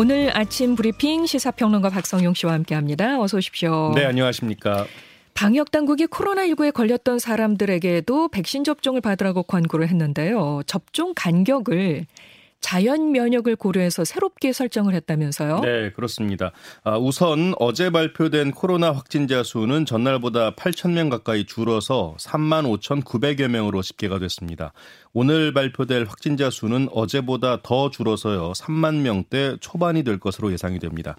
오늘 아침 브리핑 시사평론가 박성용 씨와 함께합니다. 어서 오십시오. 네, 안녕하십니까. 방역 당국이 코로나19에 걸렸던 사람들에게도 백신 접종을 받으라고 권고를 했는데요. 접종 간격을 자연 면역을 고려해서 새롭게 설정을 했다면서요? 네, 그렇습니다. 아, 우선 어제 발표된 코로나 확진자 수는 전날보다 8천 명 가까이 줄어서 3만 5,900여 명으로 집계가 됐습니다. 오늘 발표될 확진자 수는 어제보다 더 줄어서요. 3만 명대 초반이 될 것으로 예상이 됩니다.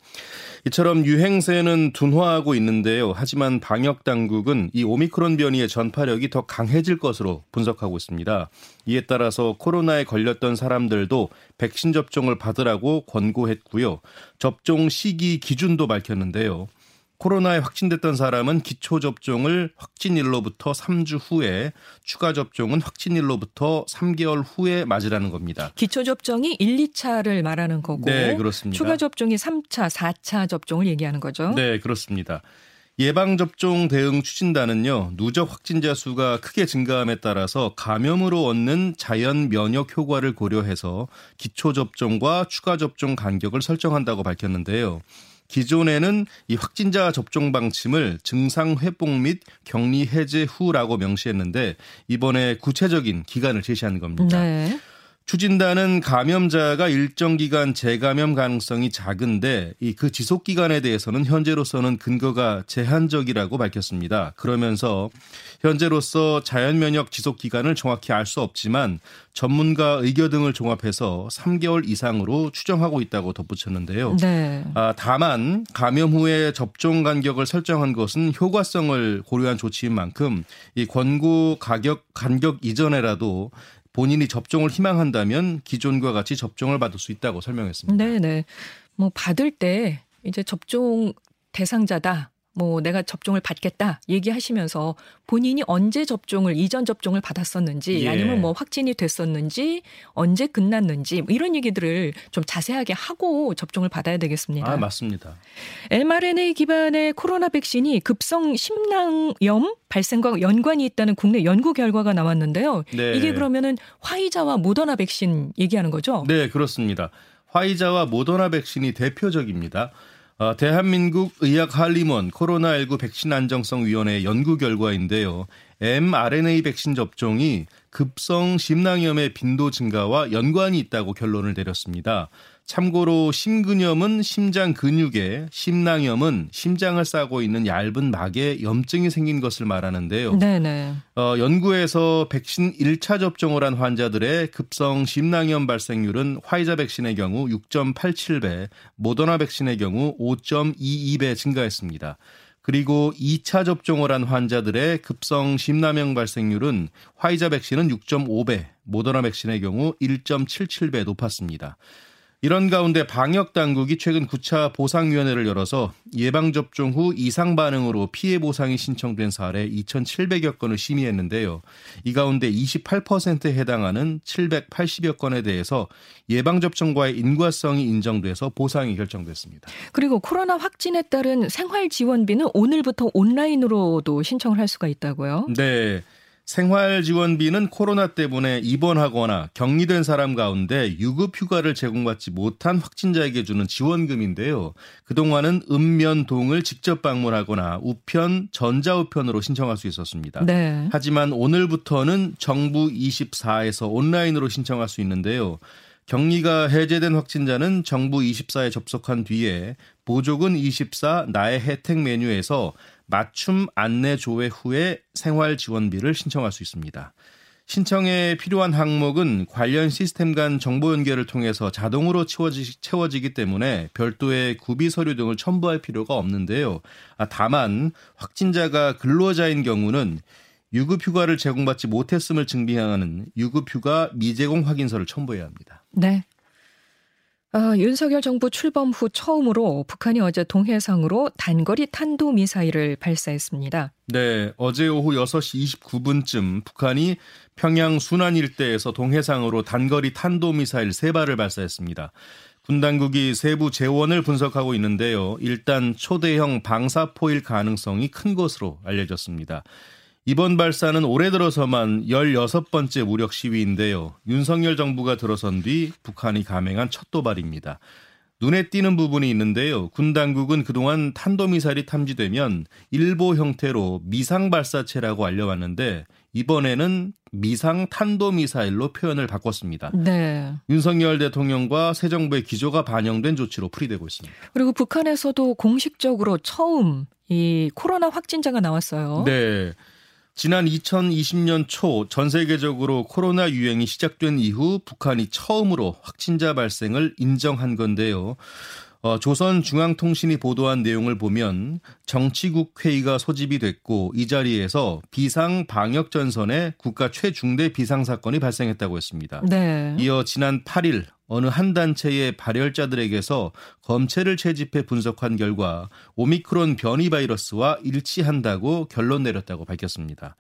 이처럼 유행세는 둔화하고 있는데요. 하지만 방역 당국은 이 오미크론 변이의 전파력이 더 강해질 것으로 분석하고 있습니다. 이에 따라서 코로나에 걸렸던 사람들도 백신 접종을 받으라고 권고했고요. 접종 시기 기준도 밝혔는데요. 코로나에 확진됐던 사람은 기초 접종을 확진일로부터 3주 후에 추가 접종은 확진일로부터 3개월 후에 맞으라는 겁니다. 기초 접종이 1, 2차를 말하는 거고 네, 그렇습니다. 추가 접종이 3차, 4차 접종을 얘기하는 거죠. 네, 그렇습니다. 예방접종 대응 추진단은요, 누적 확진자 수가 크게 증가함에 따라서 감염으로 얻는 자연 면역 효과를 고려해서 기초접종과 추가접종 간격을 설정한다고 밝혔는데요. 기존에는 이 확진자 접종 방침을 증상 회복 및 격리 해제 후라고 명시했는데 이번에 구체적인 기간을 제시한 겁니다. 네. 추진단은 감염자가 일정 기간 재감염 가능성이 작은데 이 그 지속 기간에 대해서는 현재로서는 근거가 제한적이라고 밝혔습니다. 그러면서 현재로서 자연 면역 지속 기간을 정확히 알 수 없지만 전문가 의견 등을 종합해서 3개월 이상으로 추정하고 있다고 덧붙였는데요. 네. 아, 다만 감염 후에 접종 간격을 설정한 것은 효과성을 고려한 조치인 만큼 이 권고 가격 간격 이전에라도 본인이 접종을 희망한다면 기존과 같이 접종을 받을 수 있다고 설명했습니다. 네, 네. 뭐 받을 때 이제 접종 대상자다. 뭐 내가 접종을 받겠다 얘기하시면서 본인이 언제 접종을 이전 접종을 받았었는지 예. 아니면 뭐 확진이 됐었는지 언제 끝났는지 뭐 이런 얘기들을 좀 자세하게 하고 접종을 받아야 되겠습니다. 아 맞습니다. mRNA 기반의 코로나 백신이 급성 심낭염 발생과 연관이 있다는 국내 연구 결과가 나왔는데요. 네. 이게 그러면은 화이자와 모더나 백신 얘기하는 거죠? 네 그렇습니다. 화이자와 모더나 백신이 대표적입니다. 어, 대한민국 의학 한림원 코로나19 백신 안정성 위원회 연구 결과인데요. mRNA 백신 접종이 급성 심낭염의 빈도 증가와 연관이 있다고 결론을 내렸습니다. 참고로 심근염은 심장 근육에, 심낭염은 심장을 싸고 있는 얇은 막에 염증이 생긴 것을 말하는데요. 네네. 어, 연구에서 백신 1차 접종을 한 환자들의 급성 심낭염 발생률은 화이자 백신의 경우 6.87배, 모더나 백신의 경우 5.22배 증가했습니다. 그리고 2차 접종을 한 환자들의 급성 심낭염 발생률은 화이자 백신은 6.5배, 모더나 백신의 경우 1.77배 높았습니다. 이런 가운데 방역 당국이 최근 9차 보상위원회를 열어서 예방 접종 후 이상 반응으로 피해 보상이 신청된 사례 2,700여 건을 심의했는데요. 이 가운데 28%에 해당하는 780여 건에 대해서 예방 접종과의 인과성이 인정돼서 보상이 결정됐습니다. 그리고 코로나 확진에 따른 생활 지원비는 오늘부터 온라인으로도 신청을 할 수가 있다고요? 네. 생활 지원비는 코로나 때문에 입원하거나 격리된 사람 가운데 유급 휴가를 제공받지 못한 확진자에게 주는 지원금인데요. 그동안은 읍면동을 직접 방문하거나 우편, 전자우편으로 신청할 수 있었습니다. 네. 하지만 오늘부터는 정부 24에서 온라인으로 신청할 수 있는데요. 격리가 해제된 확진자는 정부 24에 접속한 뒤에 보조금 24 나의 혜택 메뉴에서 맞춤 안내 조회 후에 생활 지원비를 신청할 수 있습니다. 신청에 필요한 항목은 관련 시스템 간 정보 연결을 통해서 자동으로 채워지, 채워지기 때문에 별도의 구비 서류 등을 첨부할 필요가 없는데요. 아, 다만 확진자가 근로자인 경우는 유급휴가를 제공받지 못했음을 증빙하는 유급휴가 미제공 확인서를 첨부해야 합니다. 네. 아, 윤석열 정부 출범 후 처음으로 북한이 어제 동해상으로 단거리 탄도 미사일을 발사했습니다. 네, 어제 오후 6시 29분쯤 북한이 평양 순안 일대에서 동해상으로 단거리 탄도 미사일 3발을 발사했습니다. 군 당국이 세부 재원을 분석하고 있는데요. 일단 초대형 방사포일 가능성이 큰 것으로 알려졌습니다. 이번 발사는 올해 들어서만 16번째 무력 시위인데요. 윤석열 정부가 들어선 뒤 북한이 감행한 첫 도발입니다. 눈에 띄는 부분이 있는데요. 군 당국은 그동안 탄도미사일이 탐지되면 일보 형태로 미상 발사체라고 알려왔는데 이번에는 미상 탄도미사일로 표현을 바꿨습니다. 네. 윤석열 대통령과 새 정부의 기조가 반영된 조치로 풀이되고 있습니다. 그리고 북한에서도 공식적으로 처음 이 코로나 확진자가 나왔어요. 네. 지난 2020년 초 전 세계적으로 코로나 유행이 시작된 이후 북한이 처음으로 확진자 발생을 인정한 건데요. 어, 조선중앙통신이 보도한 내용을 보면 정치국 회의가 소집이 됐고 이 자리에서 비상 방역 전선에 국가 최중대 비상 사건이 발생했다고 했습니다. 네. 이어 지난 8일 어느 한 단체의 발열자들에게서 검체를 채집해 분석한 결과 오미크론 변이 바이러스와 일치한다고 결론 내렸다고 밝혔습니다.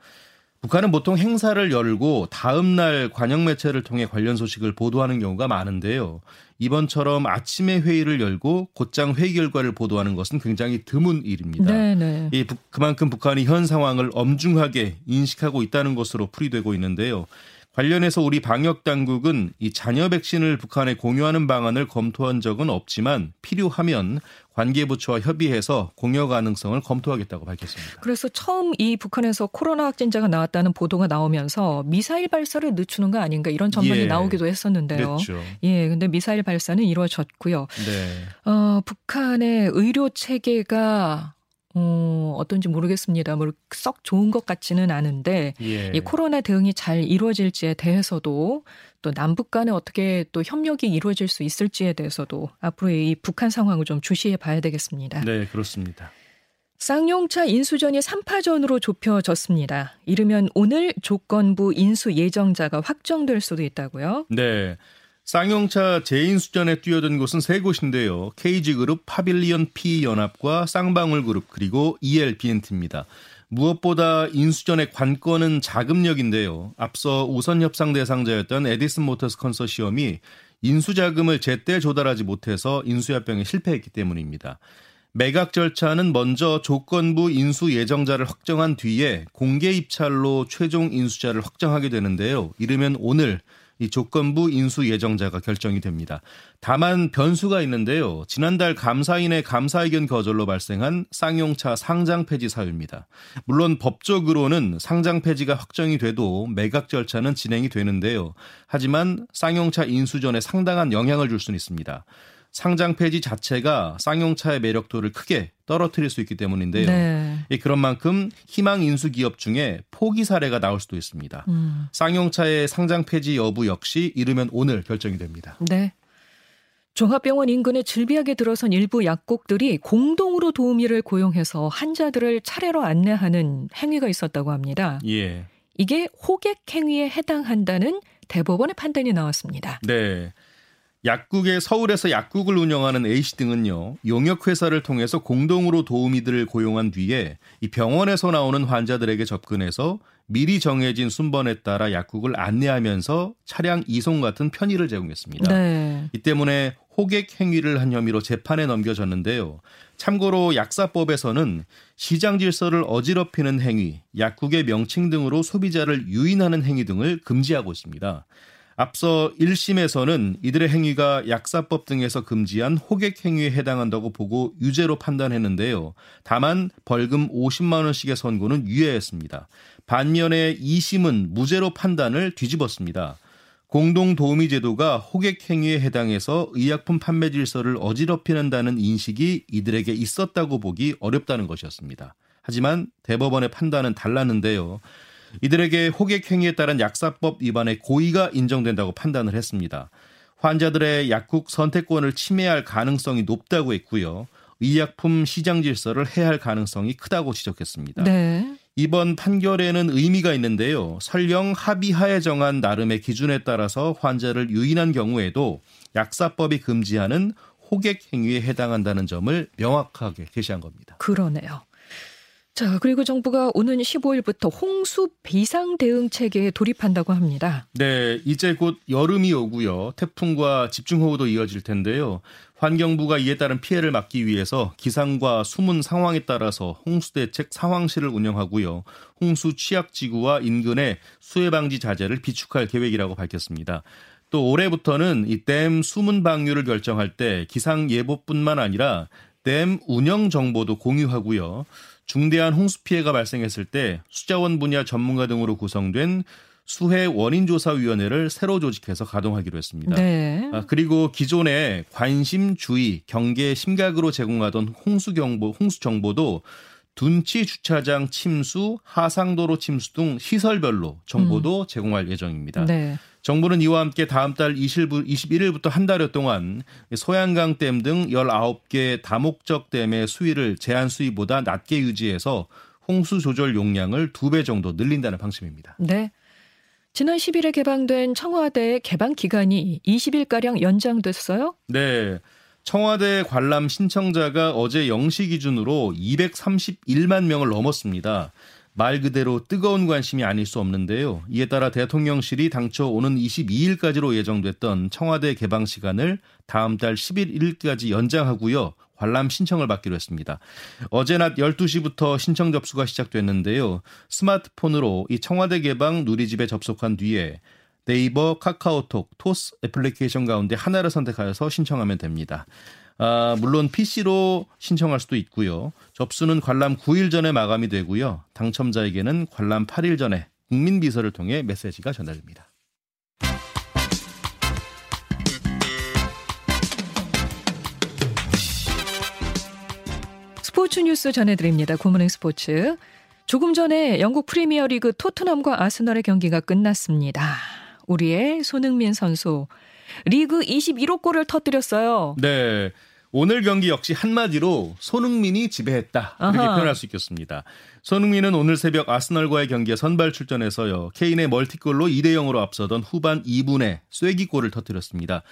북한은 보통 행사를 열고 다음 날 관영 매체를 통해 관련 소식을 보도하는 경우가 많은데요. 이번처럼 아침에 회의를 열고 곧장 회의 결과를 보도하는 것은 굉장히 드문 일입니다. 네네. 이 그만큼 북한이 현 상황을 엄중하게 인식하고 있다는 것으로 풀이되고 있는데요. 관련해서 우리 방역 당국은 이 잔여 백신을 북한에 공유하는 방안을 검토한 적은 없지만 필요하면 관계 부처와 협의해서 공여 가능성을 검토하겠다고 밝혔습니다. 그래서 처음 이 북한에서 코로나 확진자가 나왔다는 보도가 나오면서 미사일 발사를 늦추는 거 아닌가 이런 전망이 예, 나오기도 했었는데요. 그렇죠. 예, 근데 미사일 발사는 이루어졌고요. 네. 어, 북한의 의료 체계가 어, 어떤지 모르겠습니다. 뭐썩 좋은 것 같지는 않은데 예. 이 코로나 대응이 잘 이루어질지에 대해서도 또 남북 간에 어떻게 또 협력이 이루어질 수 있을지에 대해서도 앞으로 이 북한 상황을 좀 주시해 봐야 되겠습니다. 네, 그렇습니다. 쌍용차 인수전이 3파전으로 좁혀졌습니다. 이르면 오늘 조건부 인수 예정자가 확정될 수도 있다고요? 네. 쌍용차 재인수전에 뛰어든 곳은 세 곳인데요. KG그룹, 파빌리언 P연합과 쌍방울그룹 그리고 ELBNT입니다. 무엇보다 인수전의 관건은 자금력인데요. 앞서 우선 협상 대상자였던 에디슨 모터스 컨소시엄이 인수 자금을 제때 조달하지 못해서 인수합병에 실패했기 때문입니다. 매각 절차는 먼저 조건부 인수 예정자를 확정한 뒤에 공개 입찰로 최종 인수자를 확정하게 되는데요. 이르면 오늘 이 조건부 인수 예정자가 결정이 됩니다. 다만 변수가 있는데요. 지난달 감사인의 감사의견 거절로 발생한 쌍용차 상장 폐지 사유입니다. 물론 법적으로는 상장 폐지가 확정이 돼도 매각 절차는 진행이 되는데요. 하지만 쌍용차 인수 전에 상당한 영향을 줄 수는 있습니다. 상장 폐지 자체가 쌍용차의 매력도를 크게 떨어뜨릴 수 있기 때문인데요. 네. 그런 만큼 희망 인수 기업 중에 포기 사례가 나올 수도 있습니다. 음. 쌍용차의 상장 폐지 여부 역시 이르면 오늘 결정이 됩니다. 네. 종합병원 인근에 질비하게 들어선 일부 약국들이 공동으로 도우미를 고용해서 환자들을 차례로 안내하는 행위가 있었다고 합니다. 예. 이게 호객 행위에 해당한다는 대법원의 판단이 나왔습니다. 네. 약국의 서울에서 약국을 운영하는 A씨 등은요, 용역회사를 통해서 공동으로 도우미들을 고용한 뒤에 이 병원에서 나오는 환자들에게 접근해서 미리 정해진 순번에 따라 약국을 안내하면서 차량 이송 같은 편의를 제공했습니다. 네. 이 때문에 호객 행위를 한 혐의로 재판에 넘겨졌는데요. 참고로 약사법에서는 시장 질서를 어지럽히는 행위, 약국의 명칭 등으로 소비자를 유인하는 행위 등을 금지하고 있습니다. 앞서 1심에서는 이들의 행위가 약사법 등에서 금지한 호객 행위에 해당한다고 보고 유죄로 판단했는데요. 다만 벌금 50만 원씩의 선고는 유예했습니다. 반면에 2심은 무죄로 판단을 뒤집었습니다. 공동 도우미 제도가 호객 행위에 해당해서 의약품 판매 질서를 어지럽히는다는 인식이 이들에게 있었다고 보기 어렵다는 것이었습니다. 하지만 대법원의 판단은 달랐는데요. 이들에게 호객 행위에 따른 약사법 위반의 고의가 인정된다고 판단을 했습니다. 환자들의 약국 선택권을 침해할 가능성이 높다고 했고요. 의약품 시장 질서를 해할 가능성이 크다고 지적했습니다. 네. 이번 판결에는 의미가 있는데요. 설령 합의하에 정한 나름의 기준에 따라서 환자를 유인한 경우에도 약사법이 금지하는 호객 행위에 해당한다는 점을 명확하게 게시한 겁니다. 그러네요. 자, 그리고 정부가 오는 15일부터 홍수 비상 대응 체계에 돌입한다고 합니다. 네, 이제 곧 여름이 오고요. 태풍과 집중호우도 이어질 텐데요. 환경부가 이에 따른 피해를 막기 위해서 기상과 수문 상황에 따라서 홍수 대책 상황실을 운영하고요. 홍수 취약 지구와 인근의 수해 방지 자재를 비축할 계획이라고 밝혔습니다. 또 올해부터는 이 댐 수문 방류를 결정할 때 기상 예보뿐만 아니라 댐 운영 정보도 공유하고요. 중대한 홍수 피해가 발생했을 때 수자원 분야 전문가 등으로 구성된 수해 원인 조사 위원회를 새로 조직해서 가동하기로 했습니다. 네. 아, 그리고 기존에 관심, 주의, 경계 심각으로 제공하던 홍수 경보, 홍수 정보도 둔치 주차장 침수, 하상도로 침수 등 시설별로 정보도 음. 제공할 예정입니다. 네. 정부는 이와 함께 다음 달 21일부터 한 달여 동안 소양강 댐 등 19개 다목적 댐의 수위를 제한 수위보다 낮게 유지해서 홍수 조절 용량을 두배 정도 늘린다는 방침입니다. 네. 지난 10일에 개방된 청와대 개방 기간이 20일가량 연장됐어요? 네. 청와대 관람 신청자가 어제 0시 기준으로 231만 명을 넘었습니다. 말 그대로 뜨거운 관심이 아닐 수 없는데요. 이에 따라 대통령실이 당초 오는 22일까지로 예정됐던 청와대 개방 시간을 다음 달 11일까지 연장하고요. 관람 신청을 받기로 했습니다. 어제 낮 12시부터 신청 접수가 시작됐는데요. 스마트폰으로 이 청와대 개방 누리집에 접속한 뒤에 네이버, 카카오톡, 토스 애플리케이션 가운데 하나를 선택하여서 신청하면 됩니다. 아, 물론 PC로 신청할 수도 있고요. 접수는 관람 9일 전에 마감이 되고요. 당첨자에게는 관람 8일 전에 국민비서를 통해 메시지가 전달됩니다. 스포츠 뉴스 전해드립니다. 고모닝 스포츠. 조금 전에 영국 프리미어리그 토트넘과 아스널의 경기가 끝났습니다. 우리의 손흥민 선수 리그 21호 골을 터뜨렸어요. 네. 오늘 경기 역시 한마디로 손흥민이 지배했다. 이렇게 아하. 표현할 수 있겠습니다. 손흥민은 오늘 새벽 아스널과의 경기에 선발 출전해서요. 케인의 멀티골로 2대 0으로 앞서던 후반 2분에 쐐기골을 터뜨렸습니다.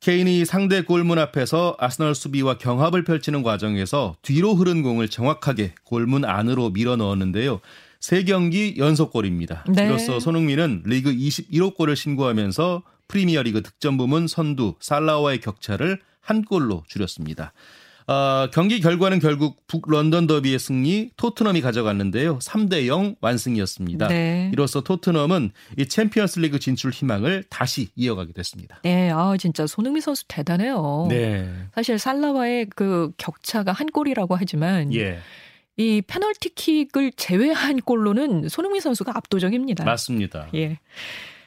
케인이 상대 골문 앞에서 아스널 수비와 경합을 펼치는 과정에서 뒤로 흐른 공을 정확하게 골문 안으로 밀어 넣었는데요. 세 경기 연속골입니다. 네. 이로써 손흥민은 리그 21호 골을 신고하면서 프리미어리그 득점 부문 선두 살라와의 격차를 한 골로 줄였습니다. 어, 경기 결과는 결국 북런던 더비의 승리 토트넘이 가져갔는데요. 3대 0 완승이었습니다. 네. 이로써 토트넘은 이 챔피언스 리그 진출 희망을 다시 이어가게 됐습니다. 네, 아 진짜 손흥민 선수 대단해요. 네. 사실 살라와의 그 격차가 한 골이라고 하지만 예. 이 페널티킥을 제외한 골로는 손흥민 선수가 압도적입니다. 맞습니다. 예.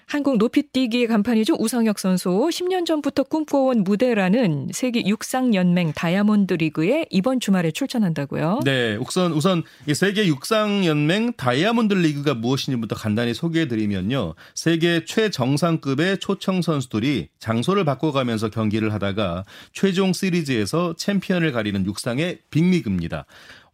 한국 높이뛰기 간판이죠. 우상혁 선수 10년 전부터 꿈꿔온 무대라는 세계 육상 연맹 다이아몬드 리그에 이번 주말에 출전한다고요. 네, 우선 우선 이 세계 육상 연맹 다이아몬드 리그가 무엇인지부터 간단히 소개해 드리면요. 세계 최정상급의 초청 선수들이 장소를 바꿔가면서 경기를 하다가 최종 시리즈에서 챔피언을 가리는 육상의 빅리그입니다.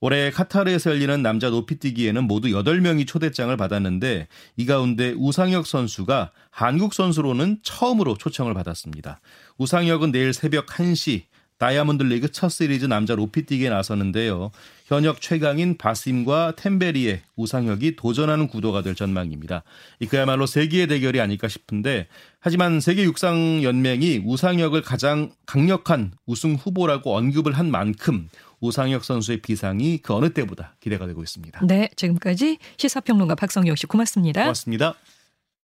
올해 카타르에서 열리는 남자 높이뛰기에는 모두 8명이 초대장을 받았는데 이 가운데 우상혁 선수가 한국 선수로는 처음으로 초청을 받았습니다. 우상혁은 내일 새벽 1시 다이아몬드 리그 첫 시리즈 남자 높이뛰기에 나서는데요. 현역 최강인 바심과 템베리의 우상혁이 도전하는 구도가 될 전망입니다. 그야말로 세계의 대결이 아닐까 싶은데 하지만 세계 육상 연맹이 우상혁을 가장 강력한 우승 후보라고 언급을 한 만큼 우상혁 선수의 비상이 그 어느 때보다 기대가 되고 있습니다. 네, 지금까지 시사평론가 박성영 씨 고맙습니다. 고맙습니다.